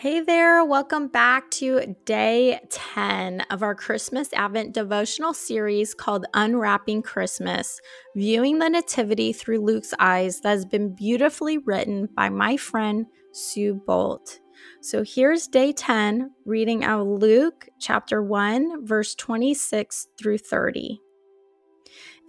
Hey there, welcome back to day 10 of our Christmas Advent devotional series called Unwrapping Christmas, viewing the Nativity through Luke's eyes, that has been beautifully written by my friend Sue Bolt. So here's day 10, reading out Luke chapter 1, verse 26 through 30.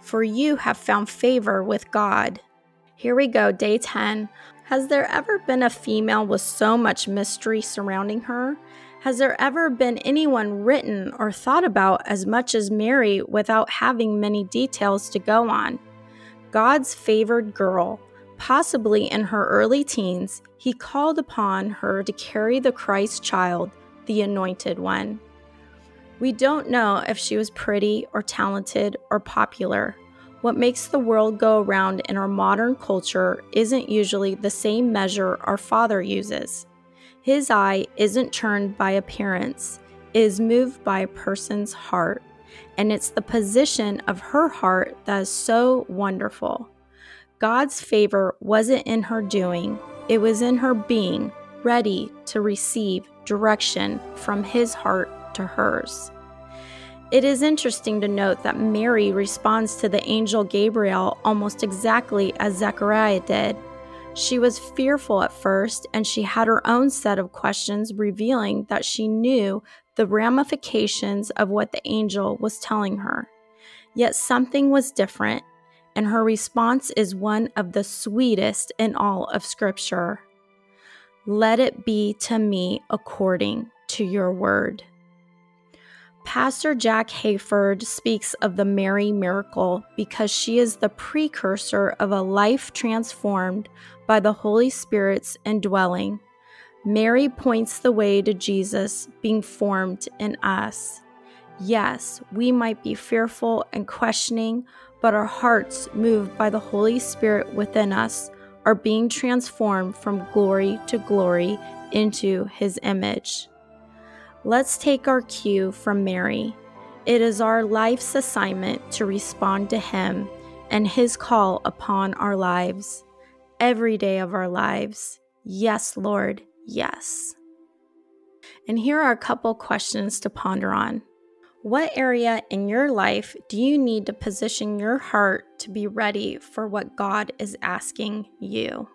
for you have found favor with God. Here we go, day 10. Has there ever been a female with so much mystery surrounding her? Has there ever been anyone written or thought about as much as Mary without having many details to go on? God's favored girl, possibly in her early teens, he called upon her to carry the Christ child, the anointed one. We don't know if she was pretty or talented or popular. What makes the world go around in our modern culture isn't usually the same measure our Father uses. His eye isn't turned by appearance, it is moved by a person's heart. And it's the position of her heart that is so wonderful. God's favor wasn't in her doing, it was in her being ready to receive direction from His heart to hers. It is interesting to note that Mary responds to the angel Gabriel almost exactly as Zechariah did. She was fearful at first, and she had her own set of questions, revealing that she knew the ramifications of what the angel was telling her. Yet something was different, and her response is one of the sweetest in all of Scripture. Let it be to me according to your word. Pastor Jack Hayford speaks of the Mary miracle because she is the precursor of a life transformed by the Holy Spirit's indwelling. Mary points the way to Jesus being formed in us. Yes, we might be fearful and questioning, but our hearts, moved by the Holy Spirit within us, are being transformed from glory to glory into His image. Let's take our cue from Mary. It is our life's assignment to respond to Him and His call upon our lives, every day of our lives. Yes, Lord, yes. And here are a couple questions to ponder on. What area in your life do you need to position your heart to be ready for what God is asking you?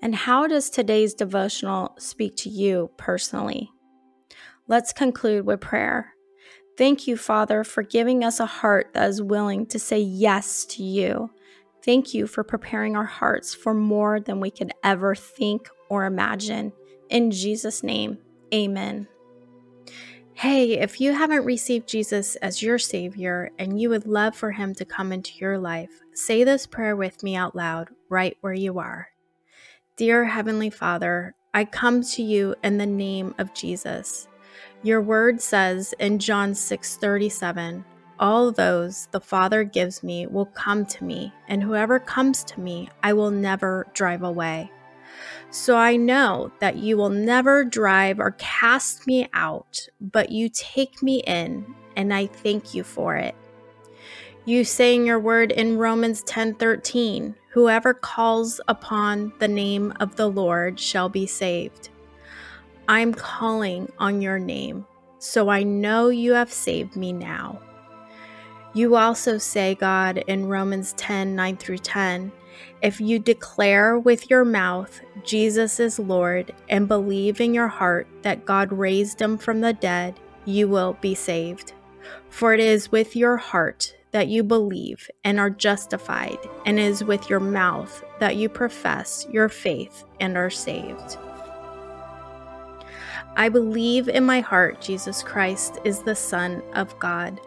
And how does today's devotional speak to you personally? Let's conclude with prayer. Thank you, Father, for giving us a heart that is willing to say yes to you. Thank you for preparing our hearts for more than we could ever think or imagine. In Jesus' name, amen. Hey, if you haven't received Jesus as your Savior and you would love for Him to come into your life, say this prayer with me out loud, right where you are. Dear Heavenly Father, I come to you in the name of Jesus. Your word says in John 6:37, all those the Father gives me will come to me, and whoever comes to me, I will never drive away. So I know that you will never drive or cast me out, but you take me in, and I thank you for it. You say in your word in Romans 10:13, whoever calls upon the name of the Lord shall be saved. I'm calling on your name, so I know you have saved me now. You also say, God, in Romans 10 9 through 10, if you declare with your mouth Jesus is Lord and believe in your heart that God raised him from the dead, you will be saved. For it is with your heart that you believe and are justified, and it is with your mouth that you profess your faith and are saved. I believe in my heart Jesus Christ is the Son of God.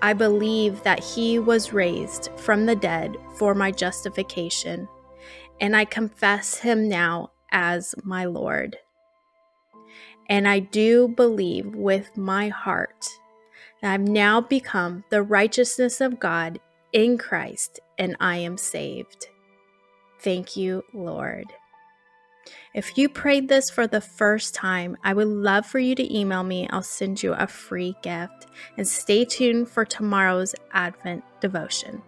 I believe that he was raised from the dead for my justification, and I confess him now as my Lord. And I do believe with my heart that I've now become the righteousness of God in Christ and I am saved. Thank you, Lord. If you prayed this for the first time, I would love for you to email me. I'll send you a free gift. And stay tuned for tomorrow's Advent devotion.